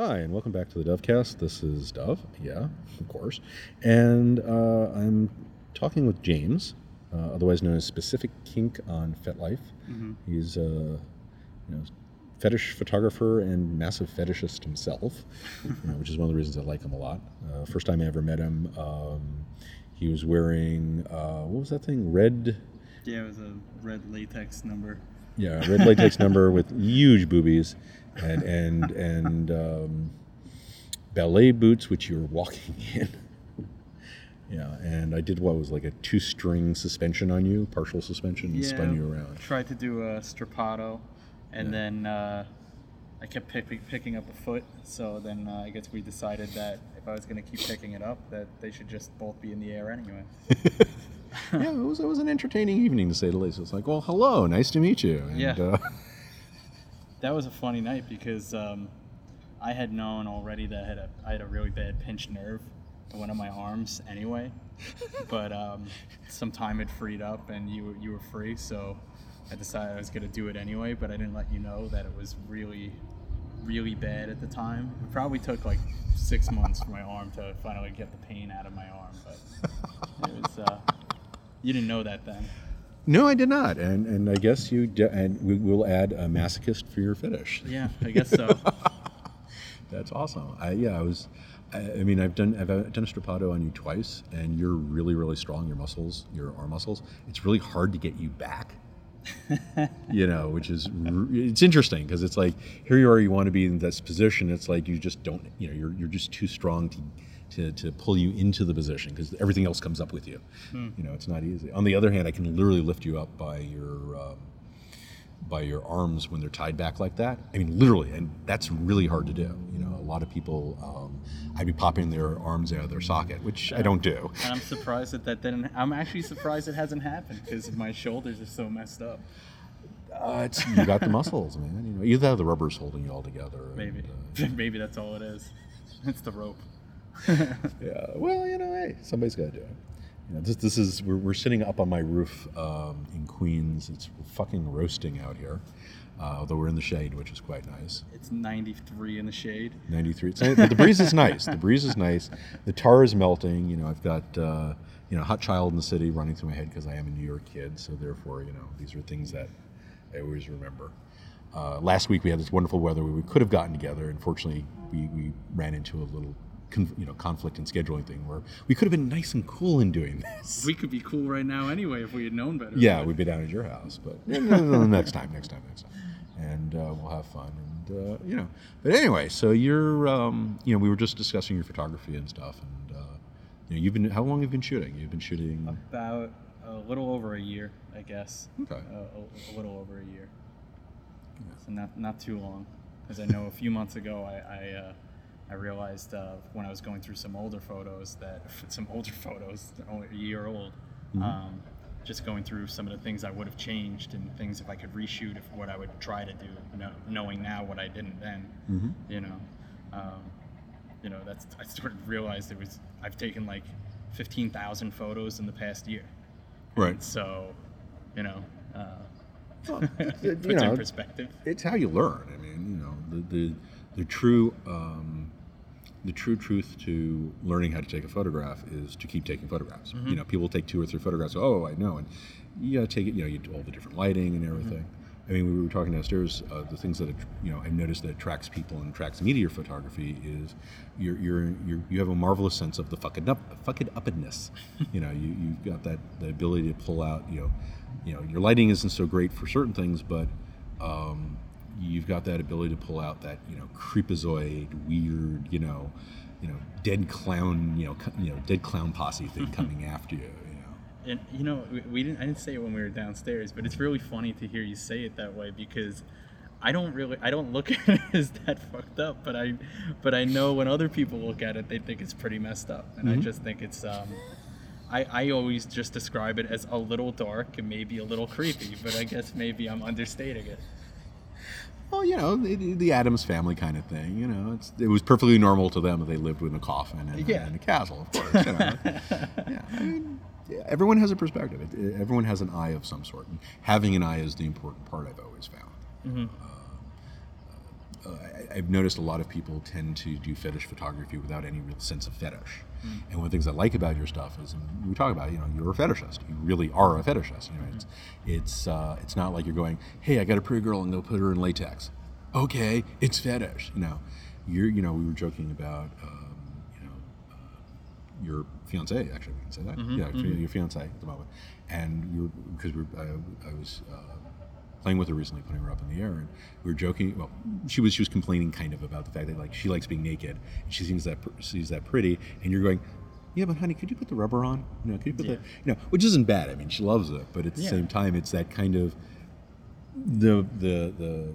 Hi, and welcome back to the Dovcast. This is Dove, yeah, of course. And uh, I'm talking with James, uh, otherwise known as Specific Kink on FetLife. He's a you know, fetish photographer and massive fetishist himself, you know, which is one of the reasons I like him a lot. Uh, first time I ever met him, um, he was wearing, uh, what was that thing? Red, Yeah, it was a red latex number. Yeah, red latex number with huge boobies and and and um, ballet boots, which you were walking in. Yeah, and I did what was like a two-string suspension on you, partial suspension, and spun you around. Tried to do a strappado, and Yeah. then uh, I kept pick, picking up a foot. So then uh, I guess we decided that if I was going to keep picking it up, that they should just both be in the air anyway. yeah, it was it was an entertaining evening to say the least. It's like, well, hello, nice to meet you. And, Yeah. Uh, That was a funny night because um, I had known already that I had a, I had a really bad pinched nerve in one of my arms anyway. but um, some time had freed up and you, were- you were free, so I decided I was going to do it anyway, but I didn't let you know that it was really, really bad at the time. It probably took like six months for my arm to finally get the pain out of my arm, but it was, uh, you didn't know that then. no, I did not, and and I guess you de- and we will add a masochist for your fetish. Yeah, I guess so. That's awesome. I, yeah, I was. I, I mean, I've done I've uh, done a strappado on you twice, and you're really really strong. Your muscles, your arm muscles. It's really hard to get you back. you know, which is it's interesting because it's like here you are, you want to be in this position. It's like you just don't. You know, you're you're just too strong to. To, to pull you into the position because everything else comes up with you. You know, it's not easy. On the other hand, I can literally lift you up by your um, by your arms when they're tied back like that. I mean, literally, and that's really hard to do. You know, a lot of people, um, I'd be popping their arms out of their socket, which I don't do. And I'm surprised that that didn't. I'm actually surprised it hasn't happened because my shoulders are so messed up. Uh, it's you got the muscles, man. You know, either have the rubbers holding you all together. and, Maybe, uh, maybe that's all it is. It's the rope. yeah. Well, you know, hey, somebody's got to do it. You know, this, this is we're, we're sitting up on my roof um, in Queens. It's fucking roasting out here, uh, although we're in the shade, which is quite nice. It's 93 in the shade. 93. It's, but the breeze is nice. The breeze is nice. The tar is melting. You know, I've got uh, you know hot child in the city running through my head because I am a New York kid. So therefore, you know, these are things that I always remember. Uh, last week we had this wonderful weather where we could have gotten together. Unfortunately, we, we ran into a little con- you know conflict and scheduling thing where we could have been nice and cool in doing this. We could be cool right now anyway if we had known better. Yeah, we'd be down at your house, but no, no, no, next time, next time, next time, and uh, we'll have fun. And uh, you know, but anyway, so you're, um, you know, we were just discussing your photography and stuff, and uh, you know, you've been, how long have you been shooting? You've been shooting. About a little over a year, I guess. Okay. Uh, a, a little over a year. So not not too long, because I know a few months ago I I, uh, I realized uh, when I was going through some older photos that some older photos only a year old. Um, just going through some of the things I would have changed and things if I could reshoot if what I would try to do, know, knowing now what I didn't then. Mhm. You know, um, you know that's I sort of realized it was I've taken like fifteen thousand photos in the past year. Right. So, you know, uh, Well, puts you in know, perspective. it's how you learn. I mean, you know, the the, the true um, the true truth to learning how to take a photograph is to keep taking photographs. You know, people take two or three photographs. Oh, I know, and you got to take it. You know, you do all the different lighting and everything. I mean, we were talking downstairs. Uh, the things that you know, I've noticed that attracts people and attracts me to your photography is you're, you're, you're you have a marvelous sense of the fucking up fucking upness. you know, you you've got that the ability to pull out. You know, you know, your lighting isn't so great for certain things, but um, you've got that ability to pull out that you know creepazoid, weird, you know, you know, dead clown, you know, you know, dead clown posse thing coming after you. You know, And you know, we, we didn't. I didn't say it when we were downstairs, but it's really funny to hear you say it that way because I don't really. I don't look at it as that fucked up, but I, but I know when other people look at it, they think it's pretty messed up, and I just think it's. Um, I, I always just describe it as a little dark and maybe a little creepy, but I guess maybe I'm understating it. Well, you know, the, the- Addams family kind of thing. You know, it's, it was perfectly normal to them that they lived in a coffin and, Yeah. and a castle, of course. You know. yeah, I mean, yeah, everyone has a perspective. It, it- everyone has an eye of some sort, and having an eye is the important part. I've always found. Mm-hmm. Uh, uh, I, I've noticed a lot of people tend to do fetish photography without any real sense of fetish. And one of the things I like about your stuff is, we talk about, you know, you're a fetishist. You really are a fetishist. You know, it's it's uh, it's not like you're going, hey, I got a pretty girl and go put her in latex. Okay, it's fetish. You know, you're you know we were joking about. Um, you know, uh, your fiance actually we can say that yeah your fiance at the moment and you because we were, I, I was uh, playing with her recently putting her up in the air and we were joking well she was she was complaining kind of about the fact that like she likes being naked and she seems that sees that pretty and you're going yeah but honey could you put the rubber on you know could you put Yeah. the you know which isn't bad i mean she loves it but at the Yeah. same time it's that kind of the the the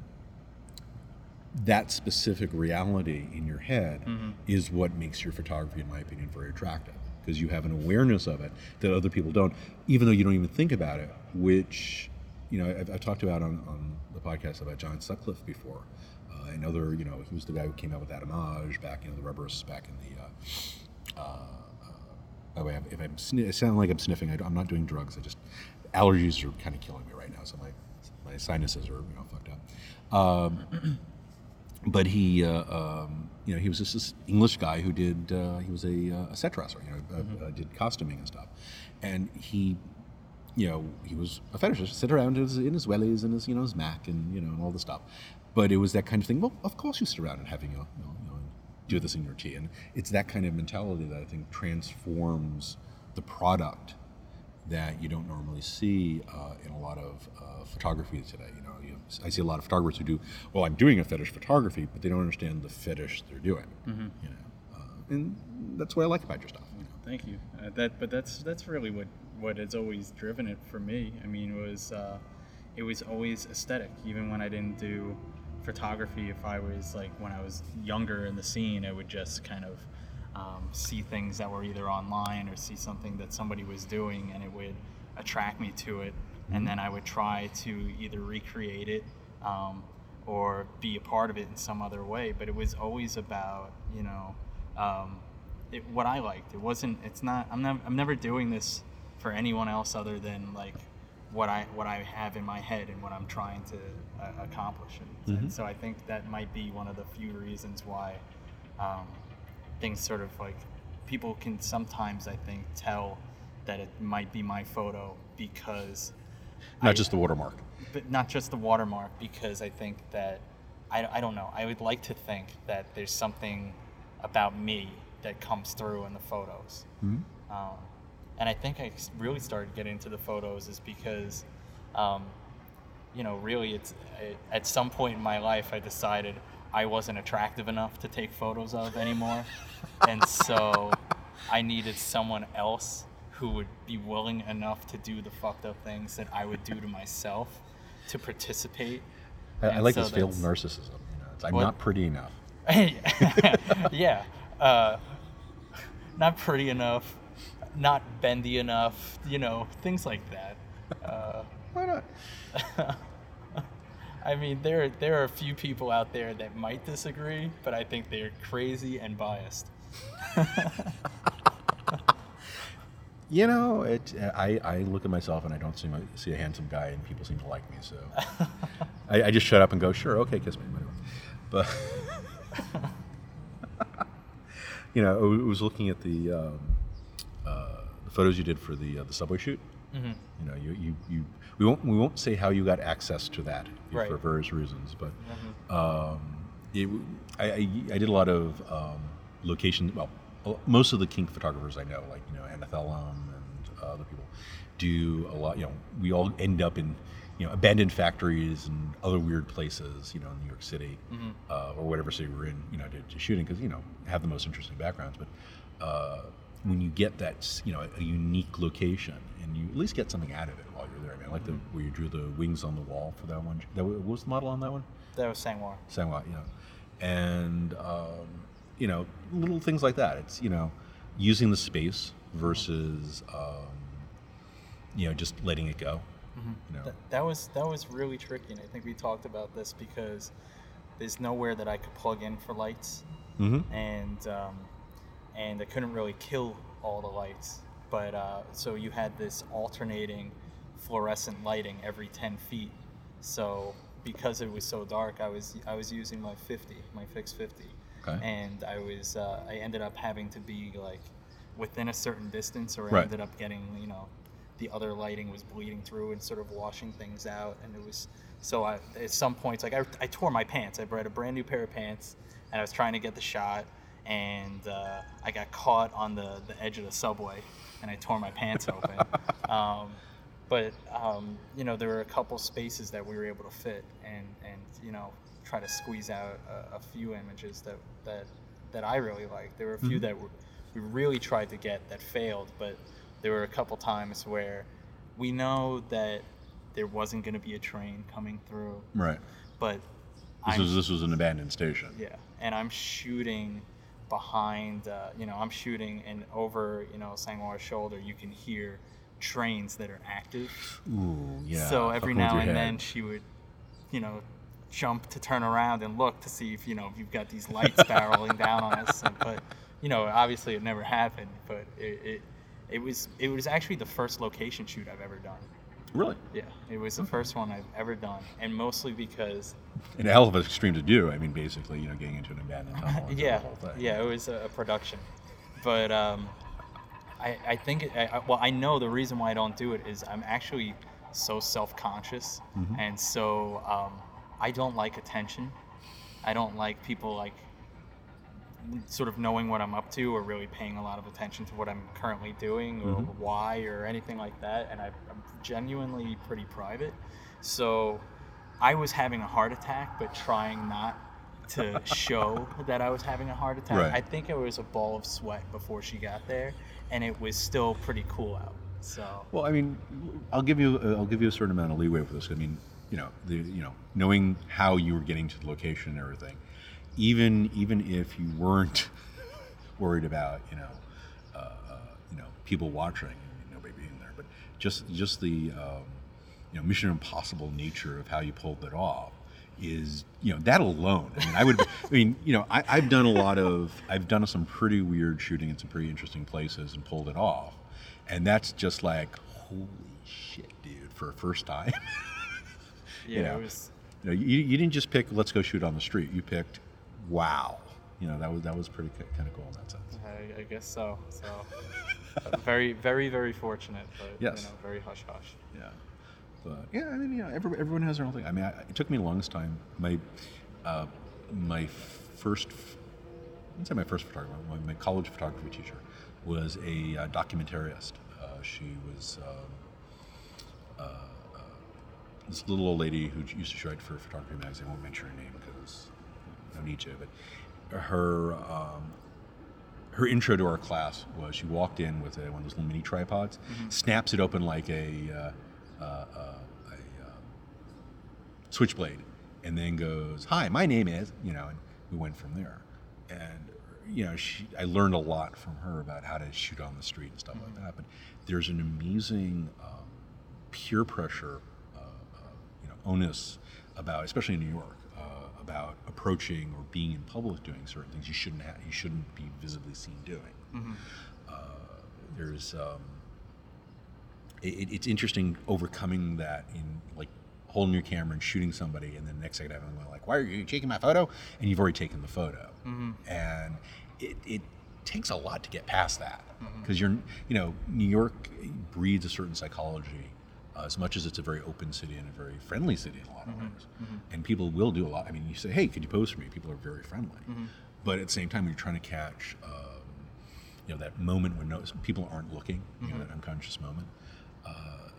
that specific reality in your head mm-hmm. is what makes your photography, in my opinion, very attractive because you have an awareness of it that other people don't, even though you don't even think about it. Which, you know, I've, I've talked about on, on the podcast about John Sutcliffe before. Uh, another, you know, he was the guy who came out with AtomAge back, you know, the rubberists back in the. Uh, uh, by the way, if I'm sni- it sound like I'm sniffing, I, am not doing drugs. I just allergies are kind of killing me right now, so my my sinuses are you know fucked up. Um, but he, uh, um, you know, he was just this English guy who did. Uh, he was a, uh, a set dresser, you know, uh, uh, did costuming and stuff, and he, you know, he was a fetishist. Sit around in his, in his wellies and his, you know, his Mac and you know, and all the stuff. But it was that kind of thing. Well, of course you sit around and having a, you know, you know, do this in your tea, and it's that kind of mentality that I think transforms the product that you don't normally see uh, in a lot of uh, photography today. You know, you, I see a lot of photographers who do, well, I'm doing a fetish photography, but they don't understand the fetish they're doing. You know, uh, and that's what I like about your stuff. You know. Thank you. Uh, that, but that's that's really what what has always driven it for me. I mean, it was uh, it was always aesthetic. Even when I didn't do photography, if I was like when I was younger in the scene, I would just kind of um, see things that were either online or see something that somebody was doing, and it would attract me to it. And then I would try to either recreate it um, or be a part of it in some other way. But it was always about you know. Um, it, what I liked. It wasn't. It's not. I'm not. I'm never doing this for anyone else other than like what I what I have in my head and what I'm trying to uh, accomplish. And, and so I think that might be one of the few reasons why um, things sort of like people can sometimes I think tell that it might be my photo because Not I- just the watermark. but not just the watermark because I think that I, I don't know. I would like to think that there's something about me that comes through in the photos. Um, and I think I really started getting into the photos is because, um, you know, really, it's I, at some point in my life I decided I wasn't attractive enough to take photos of anymore, and so I needed someone else who would be willing enough to do the fucked up things that I would do to myself to participate. I, I like so this failed that's- narcissism. You know, it's, I'm What? not pretty enough. yeah. Uh, not pretty enough, not bendy enough, you know, things like that. Uh, Why not? I mean, there there are a few people out there that might disagree, but I think they're crazy and biased. You know, it. I, I look at myself and I don't see my, see a handsome guy, and people seem to like me. So I, I just shut up and go, sure, okay, kiss me, whatever. But you know, I was looking at the um, the photos you did for the uh, the subway shoot. Mm-hmm. You know, you, you, you we won't we won't say how you got access to that Right. for various reasons, but um, it, I, I I did a lot of um, location. Well, most of the kink photographers I know, like you know Anna Thellum and uh, other people, do a lot. You know, we all end up in you know abandoned factories and other weird places. You know, in New York City uh, or whatever city we're in. You know, to, to shooting because you know have the most interesting backgrounds, but. Uh, when you get that, you know, a unique location, and you at least get something out of it while you're there. I mean, I like the where you drew the wings on the wall for that one. That what was the model on that one? That was Sangwar. Sangwa, you know, and um, you know, little things like that. It's you know, using the space versus um, you know just letting it go. You know, That, that was that was really tricky, and I think we talked about this because there's nowhere that I could plug in for lights, hmm and um, and I couldn't really kill all the lights. But uh, so you had this alternating fluorescent lighting every 10 feet. So because it was so dark, I was I was using my 50, my fixed 50, Okay. and I was uh, I ended up having to be like within a certain distance, or I Right. ended up getting you know the other lighting was bleeding through and sort of washing things out, and it was so I at some points like I, I tore my pants. I bought a brand new pair of pants, and I was trying to get the shot, and uh, I got caught on the the edge of the subway, and I tore my pants open. um, but um, you know there were a couple spaces that we were able to fit and and you know try to squeeze out a, a few images that that that I really liked. There were a few Mhm. that were, we really tried to get that failed, but there were a couple times where we know that there wasn't going to be a train coming through, Right. but This I'm- was this was an abandoned station. yeah, and I'm shooting behind, uh, you know, I'm shooting and over, you know, Sangwar's shoulder, you can hear trains that are active. Ooh, yeah. so every now and head. then she would, you know, jump to turn around and look to see if, you know, if you've got these lights barreling down on us. And, but, you know, obviously it never happened, but it, it, it was it was actually the first location shoot I've ever done. Really, Yeah, it was the first one I've ever done, and mostly because and a hell of an extreme to do. I mean, basically, you know, getting into an abandoned tunnel. yeah, yeah, it was a, production, but um, I, I think it, I, well, I know the reason why I don't do it is I'm actually so self-conscious, Mhm. and so um, I don't like attention. I don't like people like sort of knowing what I'm up to or really paying a lot of attention to what I'm currently doing or Mhm. why or anything like that. And I, I'm genuinely pretty private, so I was having a heart attack, but trying not to show that I was having a heart attack. Right. I think it was a ball of sweat before she got there, and it was still pretty cool out. So Well, I mean, I'll give you uh, I'll give you a certain amount of leeway for this. I mean, you know, the you know, knowing how you were getting to the location and everything, even even if you weren't worried about you know, uh, uh, you know, people watching, and nobody being there, but just just the um, you know Mission Impossible nature of how you pulled it off is you know that alone. I mean, I would. I mean, you know, I, I've done a lot of I've done some pretty weird shooting in some pretty interesting places and pulled it off, and that's just like holy shit, dude, for a first time. yeah, know, it was. you, know, you, you didn't just pick let's go shoot on the street. You picked wow. You know that was that was pretty kind of cool in that sense. I, I guess so. So very, very, very fortunate, but Yes. you know, very hush hush. Yeah, but yeah, I mean, you know, every, everyone has their own thing. I mean, I, it took me the longest time. My uh, my first, I wouldn't say my first photographer. My, my college photography teacher was a uh, documentarist. Uh, she was um, uh, uh, this little old lady who used to write for photography magazine. I won't mention her name no need to. But her um, her intro to our class was she walked in with a, one of those little mini tripods, snaps it open like a, uh, uh, uh, a um, switchblade, and then goes, "Hi, my name is," you know, and we went from there. And you know, she, I learned a lot from her about how to shoot on the street and stuff like that. But there's an amazing um, peer pressure, uh, uh, you know, onus about, especially in New York, uh, about approaching or being in public doing certain things you shouldn't have, you shouldn't be visibly seen doing. Uh, there's um, it, it's interesting overcoming that in like holding your camera and shooting somebody, and then the next second having them like, "Why are you taking my photo?" And you've already taken the photo, and it, it takes a lot to get past that because you're you know New York breeds a certain psychology. Uh, as much as it's a very open city and a very friendly city in a lot of ways, and people will do a lot. I mean, you say, "Hey, could you pose for me?" People are very friendly, but at the same time, you're trying to catch um, you know that moment when no, people aren't looking, you know that unconscious moment. Uh,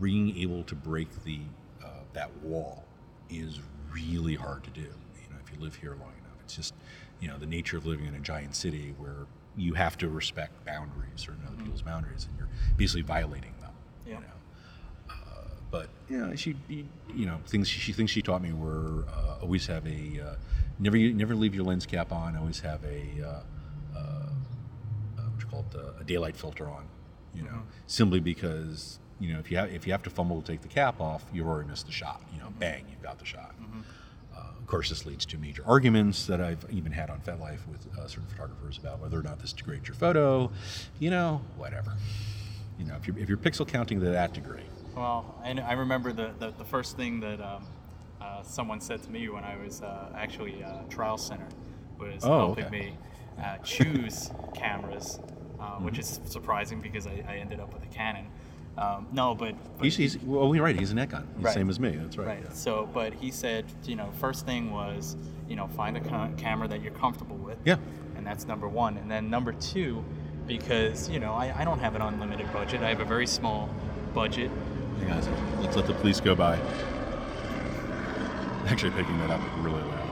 being able to break the uh, that wall is really hard to do. You know, if you live here long enough, it's just you know the nature of living in a giant city where you have to respect boundaries, certain other people's boundaries, and you're basically violating them. Yeah. You know. But you know, she, you know, things she, she thinks she taught me were uh, always have a uh, never never leave your lens cap on. Always have a uh, uh, uh, what you call it, uh, a daylight filter on. You know, simply because you know if you have if you have to fumble to take the cap off, you've already missed the shot. You know, bang, you've got the shot. Uh, of course, this leads to major arguments that I've even had on FetLife with uh, certain photographers about whether or not this degrades your photo. You know, whatever. You know, if you're if you're pixel counting to that degree, Well, and I remember the, the, the first thing that um, uh, someone said to me when I was uh, actually uh, trial center was Oh, helping okay. me uh, choose cameras, uh, Mm-hmm. which is surprising because I, I ended up with a Canon. Um, no, but, but He's, he's well, you're right. He's an Nikon. He's Right. same as me. That's right. Right. yeah. So, but he said, you know, first thing was, you know, find a ca- camera that you're comfortable with. Yeah. And that's number one. And then number two, because you know, I, I don't have an unlimited budget. I have a very small budget. Hang on a second. Let's let the police go by. Actually, picking that up really loud.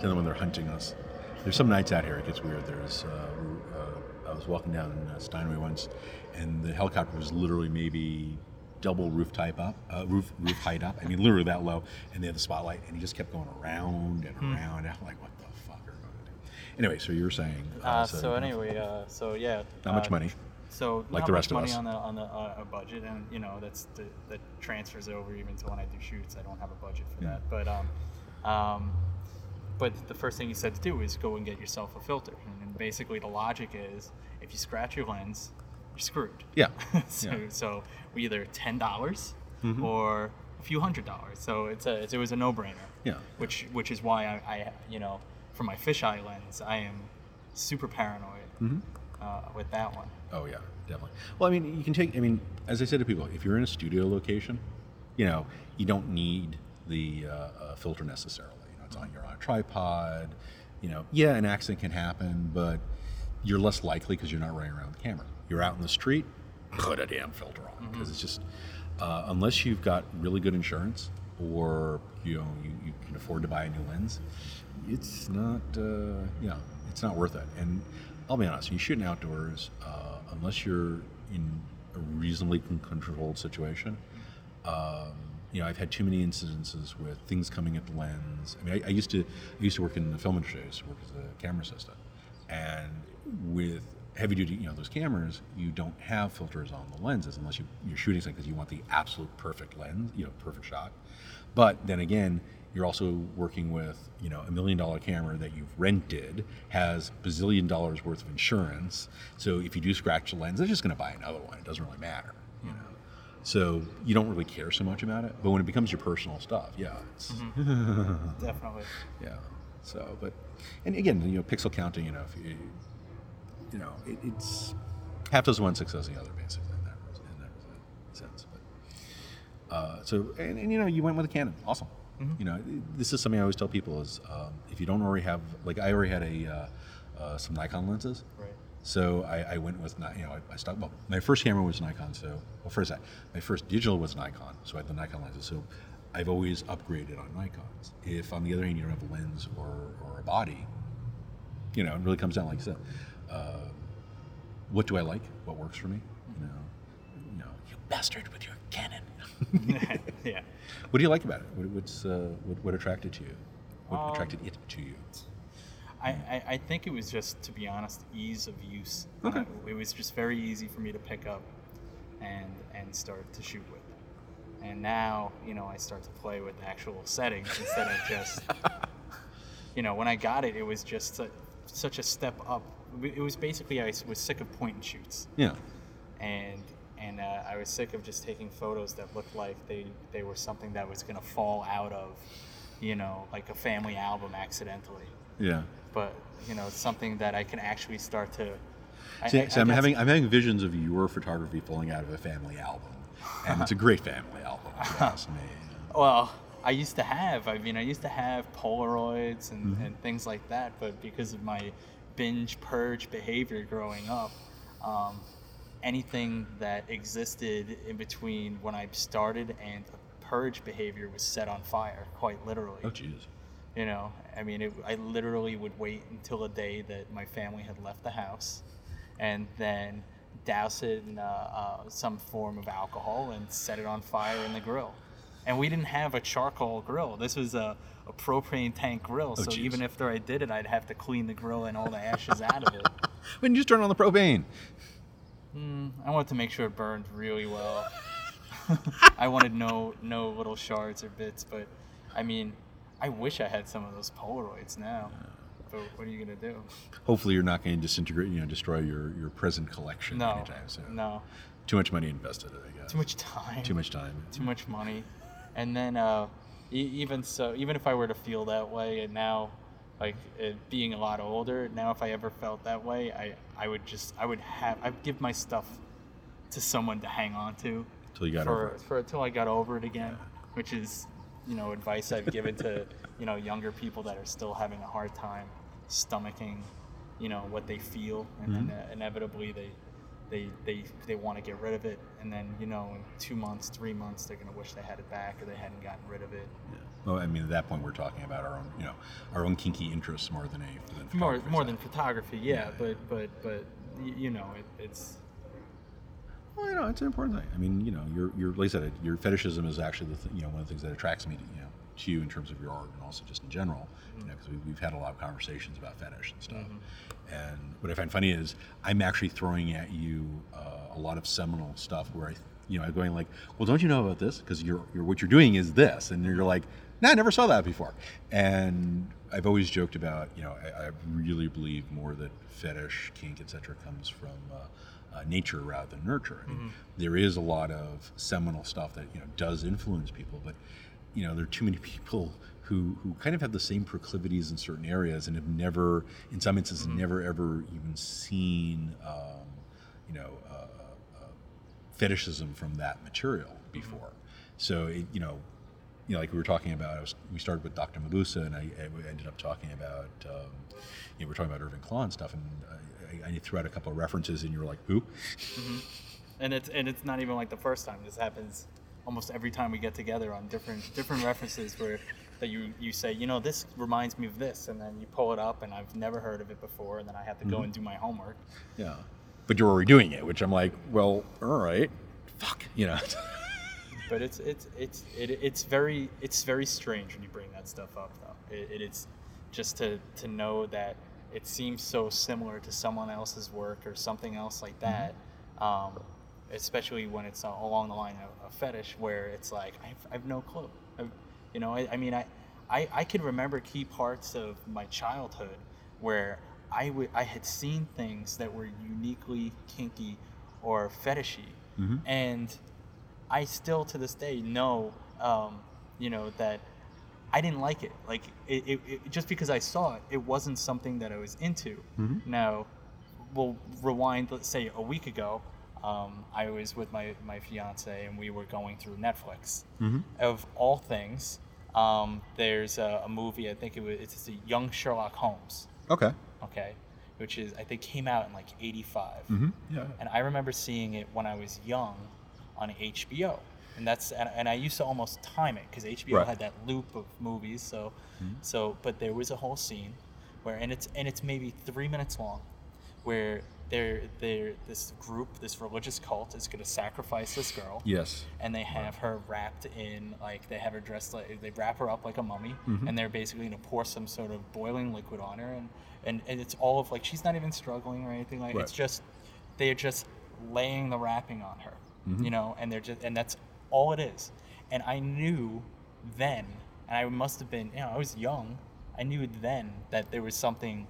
Tell them when they're hunting us. There's some nights out here it gets weird. There's, uh, uh, I was walking down uh, Steinway once, and the helicopter was literally maybe double roof type up, uh, roof roof height up. I mean, literally that low, and they had the spotlight, and he just kept going around and Hmm. around. And I'm like, what the fuck are we going to do? Anyway, so you were saying. Uh, so, anyway, uh, so yeah. Not much uh, money. So Like the rest of money us. on the on the uh, a budget, and you know that's the, that transfers over even to when I do shoots. I don't have a budget for Yeah. that, but um, um, but the first thing you said to do is go and get yourself a filter, and basically the logic is if you scratch your lens, you're screwed. Yeah. so, Yeah. so either ten dollars Mhm. or a few hundred dollars. So it's a it was a no brainer. Yeah. Which which is why I, I you know for my fisheye lens I am super paranoid Mhm. uh, with that one. Oh yeah, definitely. Well, I mean, you can take. I mean, as I said to people, if you're in a studio location, you know, you don't need the uh, uh, filter necessarily. You know, it's on you're on a tripod. You know, yeah, an accident can happen, but you're less likely because you're not running around the camera. You're out in the street, put a damn filter on because it's just uh, unless you've got really good insurance or you know you, you can afford to buy a new lens, it's not uh, yeah, it's not worth it. And I'll be honest, you shooting outdoors, uh, unless you're in a reasonably con- controlled situation, um, you know, I've had too many incidences with things coming at the lens. I mean, I, I used to I used to work in the film industry. I used to work as a camera assistant, and with heavy duty, you know, those cameras, you don't have filters on the lenses unless you, you're shooting something because you want the absolute perfect lens, you know, perfect shot. But then again, you're also working with, you know, a million dollar camera that you've rented, has bazillion dollars worth of insurance. So if you do scratch the lens, they're just going to buy another one. It doesn't really matter, you know. So you don't really care so much about it. But when it becomes your personal stuff, yeah, it's, Definitely. yeah. So, but, and again, you know, pixel counting, you know, if you, you know, it, it's half does one success the other, basically, in that, in that sense. But, uh, so, and, and, you know, you went with a Canon. Awesome. You know, this is something I always tell people is um, if you don't already have, like, I already had a, uh, uh, some Nikon lenses. Right. So I, I went with, you know, I, I stopped. Well, my first camera was Nikon. So, well, first my first digital was Nikon. So I had the Nikon lenses. So I've always upgraded on Nikons. If on the other hand you don't have a lens or, or a body, you know, it really comes down like I said. Uh, what do I like? What works for me? You know, you know, you bastard with your Canon. yeah. what do you like about it? What, what's uh, what, what attracted to you? What Um, attracted it to you? I, I, I think it was just, to be honest, ease of use. Okay. Uh, it was just very easy for me to pick up and and start to shoot with. And now, you know, I start to play with actual settings instead of just, you know, when I got it, it was just su- such a step up. It was basically, I was sick of point and shoots. Yeah. and and uh, I was sick of just taking photos that looked like they they were something that was gonna fall out of, you know, like a family album accidentally. Yeah. But you know, something that I can actually start to. I- See, I- I'm having I'm having visions of your photography falling out of a family album, and it's a great family album. If you ask me. Well, I used to have. I mean, I used to have Polaroids and, Mm-hmm. and things like that, but because of my binge purge behavior growing up, um, anything that existed in between when I started and purge behavior was set on fire, quite literally. Oh, jeez. You know, I mean, it, I literally would wait until a day that my family had left the house, and then douse it in uh, uh, some form of alcohol and set it on fire in the grill. And we didn't have a charcoal grill. This was a, a propane tank grill. so jeez. even after I did it, I'd have to clean the grill and all the ashes out of it. When you just turn on the propane. Mm, I wanted to make sure it burned really well. I wanted no no little shards or bits, but I mean, I wish I had some of those Polaroids now. But what are you gonna do? Hopefully, you're not going to disintegrate, you know, destroy your, your present collection No, anytime soon. no, Too much money invested, I guess. too much time, Too much time. too much money. And then uh, e- even so, even if I were to feel that way, and now, like it, being a lot older, now if I ever felt that way, I I would just I would have I'd give my stuff to someone to hang on to Till you got for, over it. for until I got over it again, which is you know advice I've given to you know younger people that are still having a hard time stomaching you know what they feel, and Mm-hmm. uh, inevitably they they they they want to get rid of it, and then you know in two months, three months they're gonna wish they had it back or they hadn't gotten rid of it. Yeah. Well, I mean, at that point, we're talking about our own, you know, our own kinky interests more than a than More photography more than photography, yeah, but but but you know it, it's Well, you know, it's an important thing. I mean, you know, your your like I said, your fetishism is actually the th- you know one of the things that attracts me to you know to you in terms of your art and also just in general. You know, because we've, we've had a lot of conversations about fetish and stuff. And what I find funny is I'm actually throwing at you uh, a lot of seminal stuff where I, you know, I'm going like, well, don't you know about this? Because you're, you're what you're doing is this, and you're like, no, I never saw that before. And I've always joked about, you know, I, I really believe more that fetish, kink, etc., comes from. Uh, uh, nature rather than nurture. I mean, there is a lot of seminal stuff that you know does influence people, but you know there are too many people who who kind of have the same proclivities in certain areas and have never, in some instances, never ever even seen, um, you know, uh, uh, fetishism from that material before. So it, you know. You know, like we were talking about, I was, we started with Dr. Mabuse, and I, I ended up talking about, um, you know, we're talking about Irving Klaw and stuff, and I, I threw out a couple of references, and you were like, "Who?" and it's and it's not even like the first time. This happens almost every time we get together on different different references where that you you say, you know, this reminds me of this, and then you pull it up, and I've never heard of it before, and then I have to go and do my homework. Yeah. But you're already doing it, which I'm like, well, all right, fuck, you know. But it's it's it's it, it's very it's very strange when you bring that stuff up, though. It, it is just to to know that it seems so similar to someone else's work or something else like that. Um, especially when it's uh, along the line of a fetish, where it's like I've, I've no clue. I've, you know, I, I mean, I, I I can remember key parts of my childhood where I I had seen things that were uniquely kinky or fetishy, Mhm. and I still to this day know, um, you know, that I didn't like it. Like it, it, it, just because I saw it, it wasn't something that I was into. Mhm. Now, we'll rewind. Let's say a week ago, um, I was with my my fiance and we were going through Netflix. Mhm. Of all things, um, there's a, a movie. I think it was it's a Young Sherlock Holmes. Okay. Okay, which is I think came out in like '85 Mm-hmm. Yeah. and I remember seeing it when I was young on HBO. And that's and, and I used to almost time it because HBO Right. had that loop of movies. So, so but there was a whole scene where and it's and it's maybe three minutes long, where they're they're this group this religious cult is going to sacrifice this girl Yes. and they have her wrapped in like they have her dressed like they wrap her up like a mummy Mhm. and they're basically going to pour some sort of boiling liquid on her and, and and it's all of like she's not even struggling or anything like Right. it's just they're just laying the wrapping on her Mhm. you know and they're just and that's all it is and i knew then and i must have been you know i was young i knew then that there was something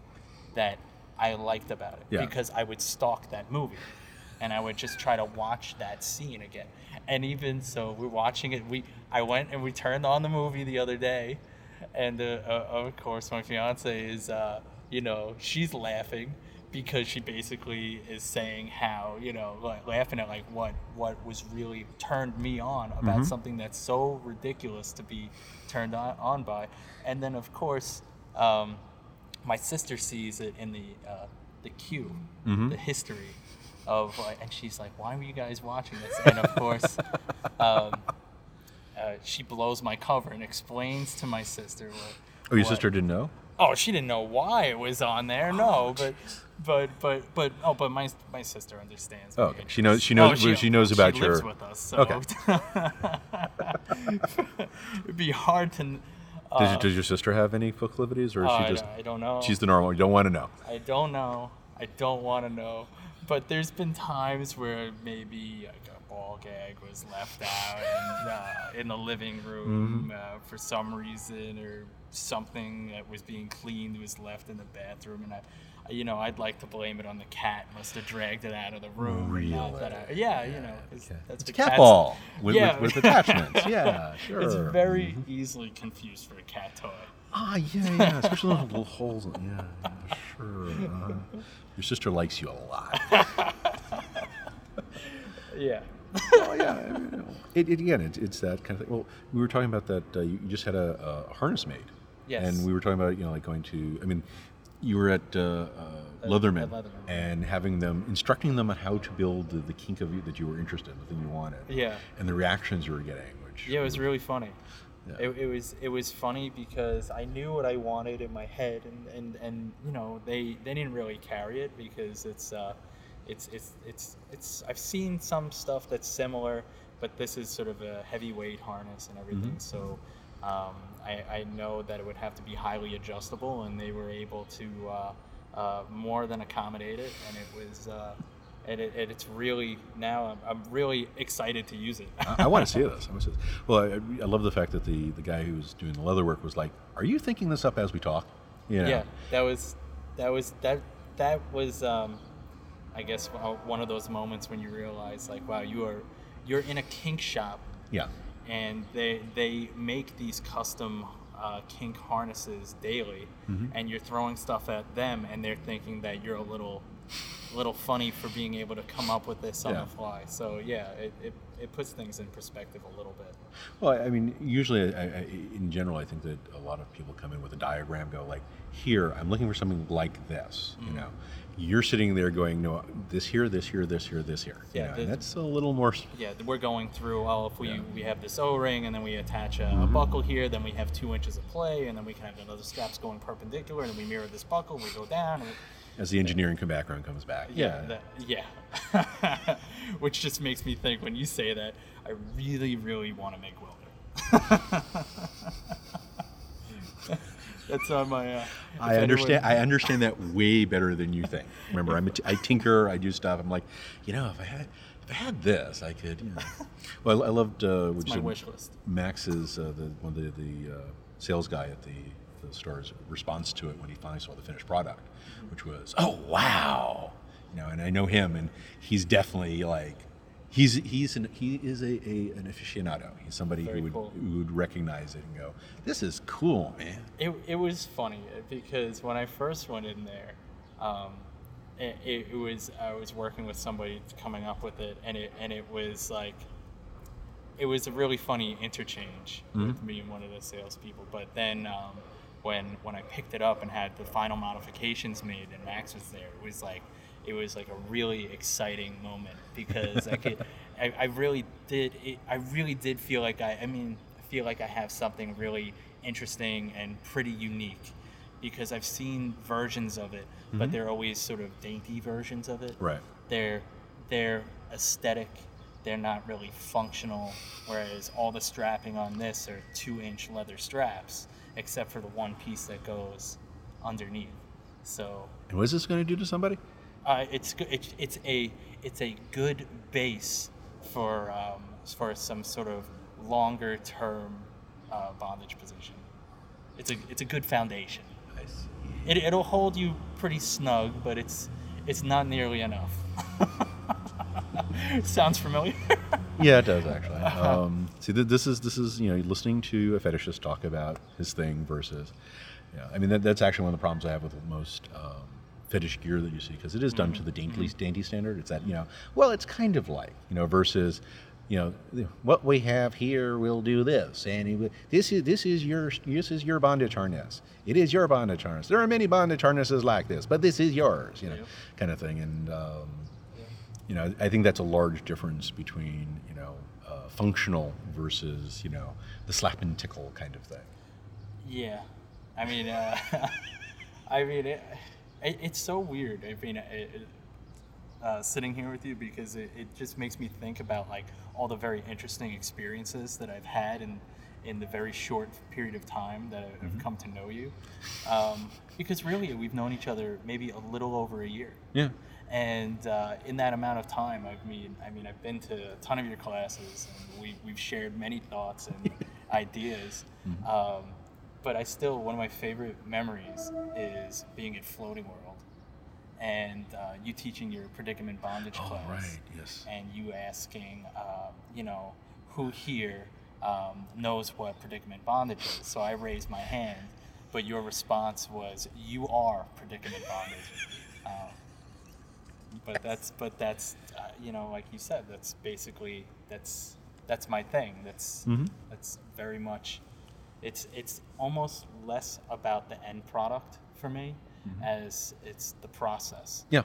that i liked about it Yeah. because i would stalk that movie and I would just try to watch that scene again. And even so, we're watching it. We I went and we turned on the movie the other day, and uh, uh, of course my fiance is uh, you know she's laughing because she basically is saying how you know like laughing at like what what was really turned me on about Mhm. something that's so ridiculous to be turned on, on by, and then of course. Um, my sister sees it in the uh, the queue, Mhm. the history of like, and she's like, "Why were you guys watching this?" And of course, um, uh, she blows my cover and explains to my sister. What, Oh, your what- sister didn't know? Oh, she didn't know why it was on there. No, but, but, but, but, oh, but my my sister understands. Oh, okay. She knows- she knows- she knows about she lives your- with us. So Okay. it'd be hard to. Does, Uh, your- does your sister have any proclivities, or is she just? I don't know. She's the normal. You don't want to know. I don't know. I don't want to know. But there's been times where maybe like a ball gag was left out and, uh, in the living room uh, for some reason, or something that was being cleaned was left in the bathroom, and I. You know, I'd like to blame it on the cat. Must have dragged it out of the room. that I- yeah, you know, it's, that's It's a cat ball with, Yeah. with, with attachments. Yeah, sure. It's very easily confused for a cat toy. Ah, yeah, yeah. Especially those little holes. Yeah, yeah sure. uh Your sister likes you a lot. Yeah. well, yeah. I mean, you know, it, it, again, it's, it's that kind of thing. Well, we were talking about that. Uh, you, you just had a, a harness made. Yes. And we were talking about you know like going to. I mean, you were at uh, uh, Leatherman, Leatherman. and having them instructing them on how to build the, the kink of you that you were interested in, the thing you wanted. Yeah. And the reactions you were getting, which Yeah, it was really funny. Yeah. It, it was it was funny because I knew what I wanted in my head, and, and, and you know they, they didn't really carry it because it's uh, it's it's it's it's I've seen some stuff that's similar, but this is sort of a heavyweight harness and everything. Mhm. So um, I, I know that it would have to be highly adjustable, and they were able to uh, uh, more than accommodate it, and it was. Uh, and, it, it's really now I'm, I'm really excited to use it. I, I want to see this. I want to see this. Well, I, I love the fact that the, the guy who was doing the leather work was like, "Are you thinking this up as we talk?" You know? Yeah, that was that was that that was um, I guess uh, one of those moments when you realize like, wow, you are you're in a kink shop Yeah. And they they make these custom uh, kink harnesses daily, Mhm. and you're throwing stuff at them, and they're thinking that you're a little little funny for being able to come up with this on Yeah. the fly. So yeah, it, it, it puts things in perspective a little bit. Well, I mean, usually, I, I, in general, I think that a lot of people come in with a diagram, go like, "Here, I'm looking for something like this." Mm-hmm. You know, you're sitting there going, "No, this here, this here, this here, this here." Yeah, the- and that's a little more. Yeah, we're going through. Well, if we Yeah. we have this O-ring and then we attach a, a Mhm. buckle here, then we have two inches of play, and then we can have another straps going perpendicular, and we mirror this buckle, we go down. And As the engineering background comes back. yeah, that, yeah. Which just makes me think when you say that, I really, really want to make welder. That's on my. Uh, I understand. I understand that way better than you think. Remember, I'm a t- I tinker. I do stuff. I'm like, you know, if I had if I had this, I could. You know. Well, I loved uh, It's my wish list. Max's uh, the one of the, the uh, sales guy at the, the store's response to it when he finally saw the finished product, which was, "Oh wow," you know. And I know him, and he's definitely like, he's he's an, he is a, a an aficionado. He's somebody Very who would cool. who would recognize it and go, "This is cool, man." It, it was funny uh, because when I first went in there, um, it, it, was I was working with somebody coming up with it, and it and it was like it was a really funny interchange with Mhm. me and one of the salespeople. But then um, when when I picked it up and had the final modifications made, and Max was there, it was like it was like a really exciting moment because I could I, I really did it, I really did feel like I I mean I feel like I have something really interesting and pretty unique because I've seen versions of it, but Mhm. they're always sort of dainty versions of it Right. they're they're aesthetic they're not really functional whereas all the strapping on this are two inch leather straps except for the one piece that goes underneath so And what's this going to do to somebody? Uh, it's it's, it's a it's a good base for um, for some sort of longer term uh, bondage position it's a it's a good foundation I see. it, it'll hold you pretty snug but it's it's not nearly enough sounds familiar Yeah, it does actually. Um, see, th- this is this is you know listening to a fetishist talk about his thing versus, yeah. I mean that, that's actually one of the problems I have with most um, fetish gear that you see because it is done to the dainty dainty standard. It's that you know, well, it's kind of like you know versus. You know what we have here. We'll do this, and will- this is this is your this is your bondage harness. It is your bondage harness. There are many bondage harnesses like this, but this is yours. You know, kind of thing. And um, you know, I think that's a large difference between you know uh, functional versus you know the slap and tickle kind of thing. Yeah, I mean, uh, I mean, it, it, it's so weird. I mean, it, it, uh, sitting here with you because it, it just makes me think about like all the very interesting experiences that I've had in in the very short period of time that I've come to know you. Um, because really, we've known each other maybe a little over a year. Yeah. And uh, in that amount of time, I mean, I mean, I've been to a ton of your classes, and we, we've shared many thoughts and ideas. Um, but I still, one of my favorite memories is being at Floating World, and uh, you teaching your predicament bondage Oh, class, right. Yes. and you asking, um, you know, who here um, knows what predicament bondage is? So I raised my hand, but your response was, "You are predicament bondage." um, but that's but that's uh, you know like you said that's basically that's that's my thing that's Mhm. that's very much it's it's almost less about the end product for me as it's the process Yeah.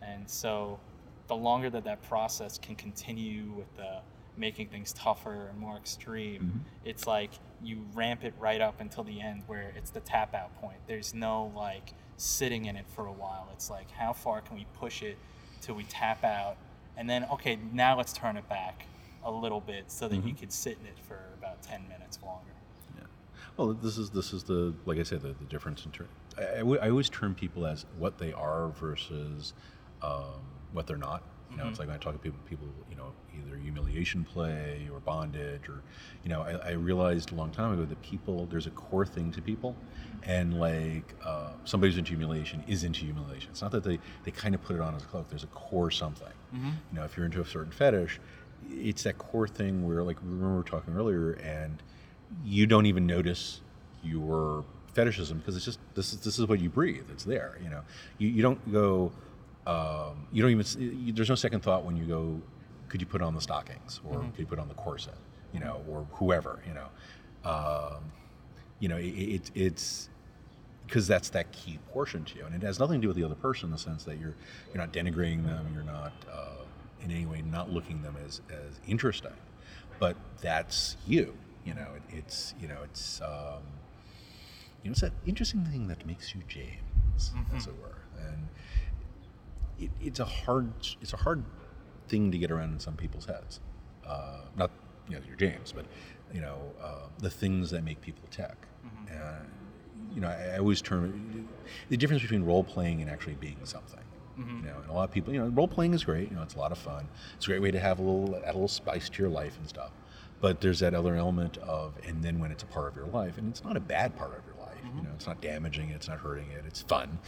and so the longer that that process can continue with the making things tougher and more extreme Mhm. it's like you ramp it right up until the end where it's the tap out point there's no like sitting in it for a while it's like how far can we push it till we tap out and then okay now let's turn it back a little bit so that you Mhm. could sit in it for about 10 minutes longer Yeah. Well, this is this is the like I said the, the difference in term. I, I w- I always term people as what they are versus um, what they're not. You know, it's Mhm. like when I talk to people, people, you know, either humiliation play or bondage, or, you know, I, I realized a long time ago that people, there's a core thing to people, and like uh, somebody who's into humiliation is into humiliation. It's not that they they kind of put it on as a cloak. There's a core something. Mhm. You know, if you're into a certain fetish, it's that core thing where, like, remember we were talking earlier, and you don't even notice your fetishism because it's just this is this is what you breathe. It's there. You know, you, you don't go. Um, you don't even. You, there's no second thought when you go. Could you put on the stockings, or could you put on the corset? You know, or whoever. You know, um, you know, it, it, it's because that's that key portion to you, and it has nothing to do with the other person in the sense that you're you're not denigrating them, you're not uh, in any way not looking them as as interesting, but that's you. You know, it, it's you know it's um, you know it's that interesting thing that makes you James, as it were, and it, it's a hard it's a hard thing to get around in some people's heads. Uh, not you know you're James, but you know uh, the things that make people tech. And you know I, I always term it, the difference between role playing and actually being something. You know, and a lot of people, you know, role playing is great. You know, it's a lot of fun. It's a great way to have a little add a little spice to your life and stuff. But there's that other element of, and then when it's a part of your life, and it's not a bad part of your life. You know, it's not damaging it, it's not hurting it. It's fun.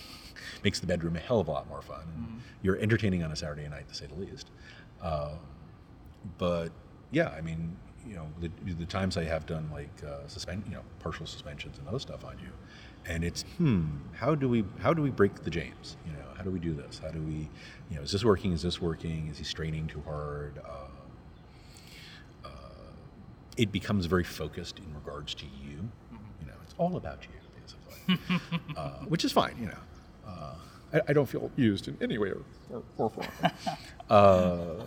Makes the bedroom a hell of a lot more fun. And You're entertaining on a Saturday night, to say the least. Uh, but yeah, I mean, you know, the, the times I have done like uh, suspend, you know, partial suspensions and other stuff on you, and it's hmm, how do we how do we break the James? You know, how do we do this? How do we, you know, is this working? Is this working? Is he straining too hard? Uh, it becomes very focused in regards to you. You know, it's all about you, basically, uh, which is fine. You know, uh, I, I don't feel used in any way or, or, or form. uh,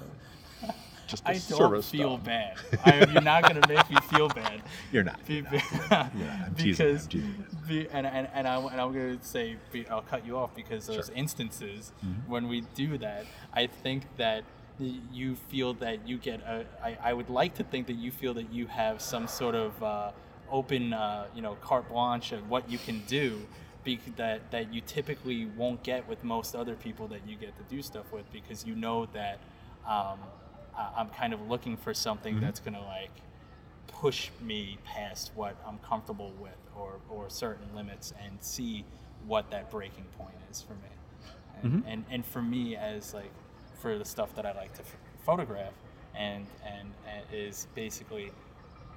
just I don't feel stuff. bad. I, you're not going to make me feel bad. You're not. Be- You're not. I'm teasing I'm because teasing you. be, and, and, and, I, and I'm going to say I'll cut you off because those Sure. Mm-hmm. instances when we do that, I think that you feel that you get a, I, I would like to think that you feel that you have some sort of uh, open uh, you know carte blanche of what you can do be, that that you typically won't get with most other people that you get to do stuff with because you know that um, I- I'm kind of looking for something Mm-hmm. that's going to like push me past what I'm comfortable with or, or certain limits and see what that breaking point is for me. And, Mhm. and, and for me as like for the stuff that I like to ph- photograph and, and, and is basically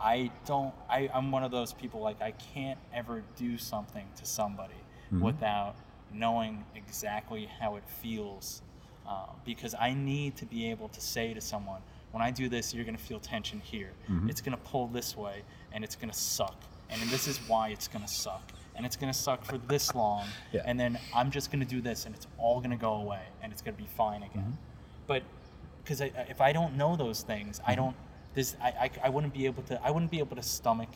I don't I, I'm one of those people like I can't ever do something to somebody Mhm. without knowing exactly how it feels uh, because I need to be able to say to someone, when I do this, you're going to feel tension here. Mhm. It's going to pull this way, and it's going to suck. And this is why it's going to suck. And it's going to suck for this long. Yeah. And then I'm just going to do this, and it's all going to go away, and it's going to be fine again. But because I, if I don't know those things, I don't. This I, I, I wouldn't be able to. I wouldn't be able to stomach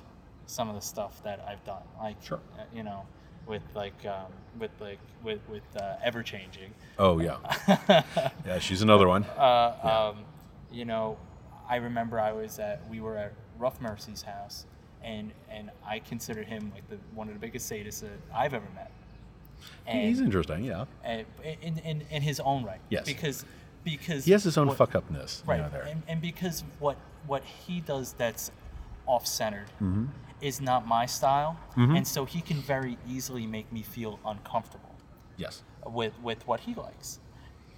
some of the stuff that I've done. Like Sure. uh, you know, with like um, with like with with uh, ever changing. Oh yeah, yeah. She's another one. uh, Yeah. um, you know, I remember I was at we were at Rough Mercy's house, and and I consider him like the one of the biggest sadists that I've ever met. And, He's interesting, yeah. and in, in in his own right. Yes. Because because He has his own what- fuck upness, you right know, there. and, and because what what he does that's off centered Mm-hmm. is not my style and so he can very easily make me feel uncomfortable yes. with with what he likes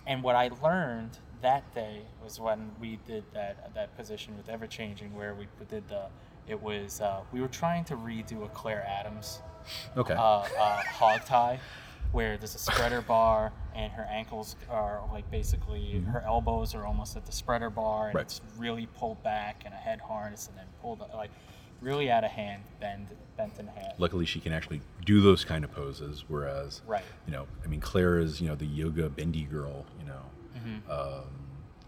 and what i learned that day was when we did that that position with ever changing where we did the it was uh, we were trying to redo a claire addams Okay. uh, uh, hog tie, where there's a spreader bar and her ankles are like basically her elbows are almost at the spreader bar and Right. it's really pulled back and a head harness and then pulled like really out of hand, bend bent in half. Luckily, she can actually do those kind of poses, whereas, Right. you know, I mean, Claire is, you know, the yoga bendy girl, you know, um,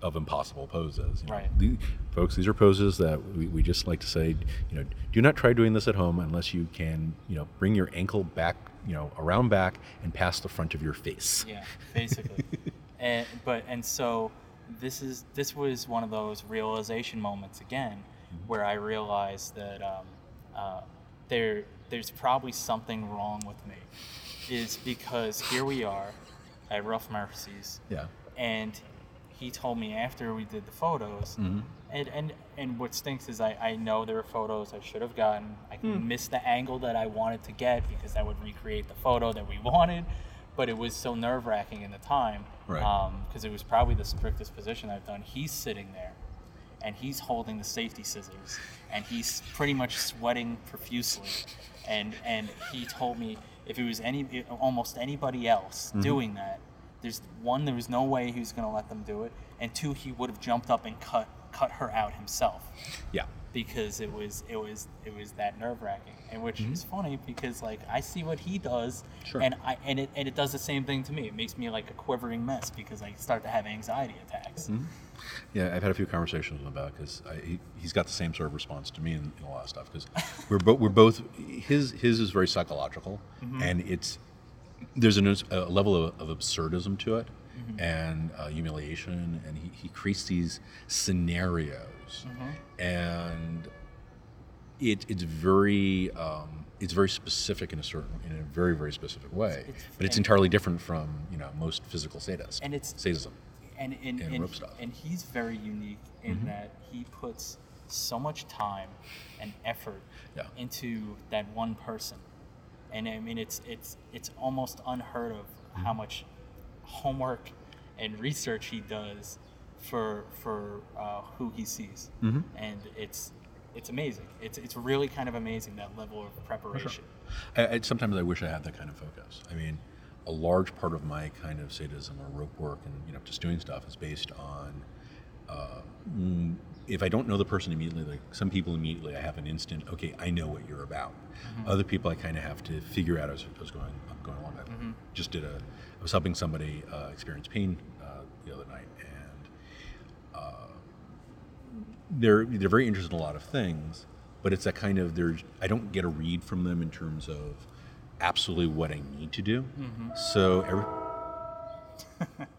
of impossible poses. you know. Right. Folks, these are poses that we, we just like to say, you know, do not try doing this at home unless you can, you know, bring your ankle back, you know, around back and past the front of your face. Yeah, basically. and but and so this is this was one of those realization moments again, where I realized that um, uh, there there's probably something wrong with me, is because here we are at Rough Mercy's, Yeah. and he told me after we did the photos. Mhm. And, and and what stinks is I, I know there were photos I should have gotten. I hmm. missed the angle that I wanted to get because that would recreate the photo that we wanted, but it was so nerve wracking in the time. Right. Um, because it was probably the strictest position I've done. He's sitting there, and he's holding the safety scissors, and he's pretty much sweating profusely, and and he told me if it was any almost anybody else mm-hmm. doing that, there's one there was no way he was going to let them do it, and two he would have jumped up and cut cut her out himself Yeah. because it was it was it was that nerve wracking, and which mm-hmm. is funny because like I see what he does, Sure. and I and it and it does the same thing to me. It makes me like a quivering mess because I start to have anxiety attacks. Mm-hmm. Yeah, I've had a few conversations with him about because he, he's got the same sort of response to me in, in a lot of stuff because we're both we're both his his is very psychological mm-hmm. and it's there's an, a level of, of absurdism to it and uh, humiliation and he, he creates these scenarios. And it, it's very um, it's very specific in a certain in a very very specific way. It's- but it's entirely different from you know most physical sadists And it's- sadism and and, and and, rope stuff. and he's very unique in that he puts so much time and effort Yeah. into that one person. And i mean it's it's it's almost unheard of how much homework and research he does for for uh, who he sees. And it's it's amazing. It's it's really kind of amazing that level of preparation. I, I, sometimes I wish I had that kind of focus. I mean, a large part of my kind of sadism or rope work and you know just doing stuff is based on uh, mm, if I don't know the person immediately, like some people immediately, I have an instant, okay, I know what you're about. Other people, I kind of have to figure out as I was going going along. I just did a, I was helping somebody uh, experience pain uh, the other night, and they're they're very interested in a lot of things, but it's that kind of there's I don't get a read from them in terms of absolutely what I need to do. So every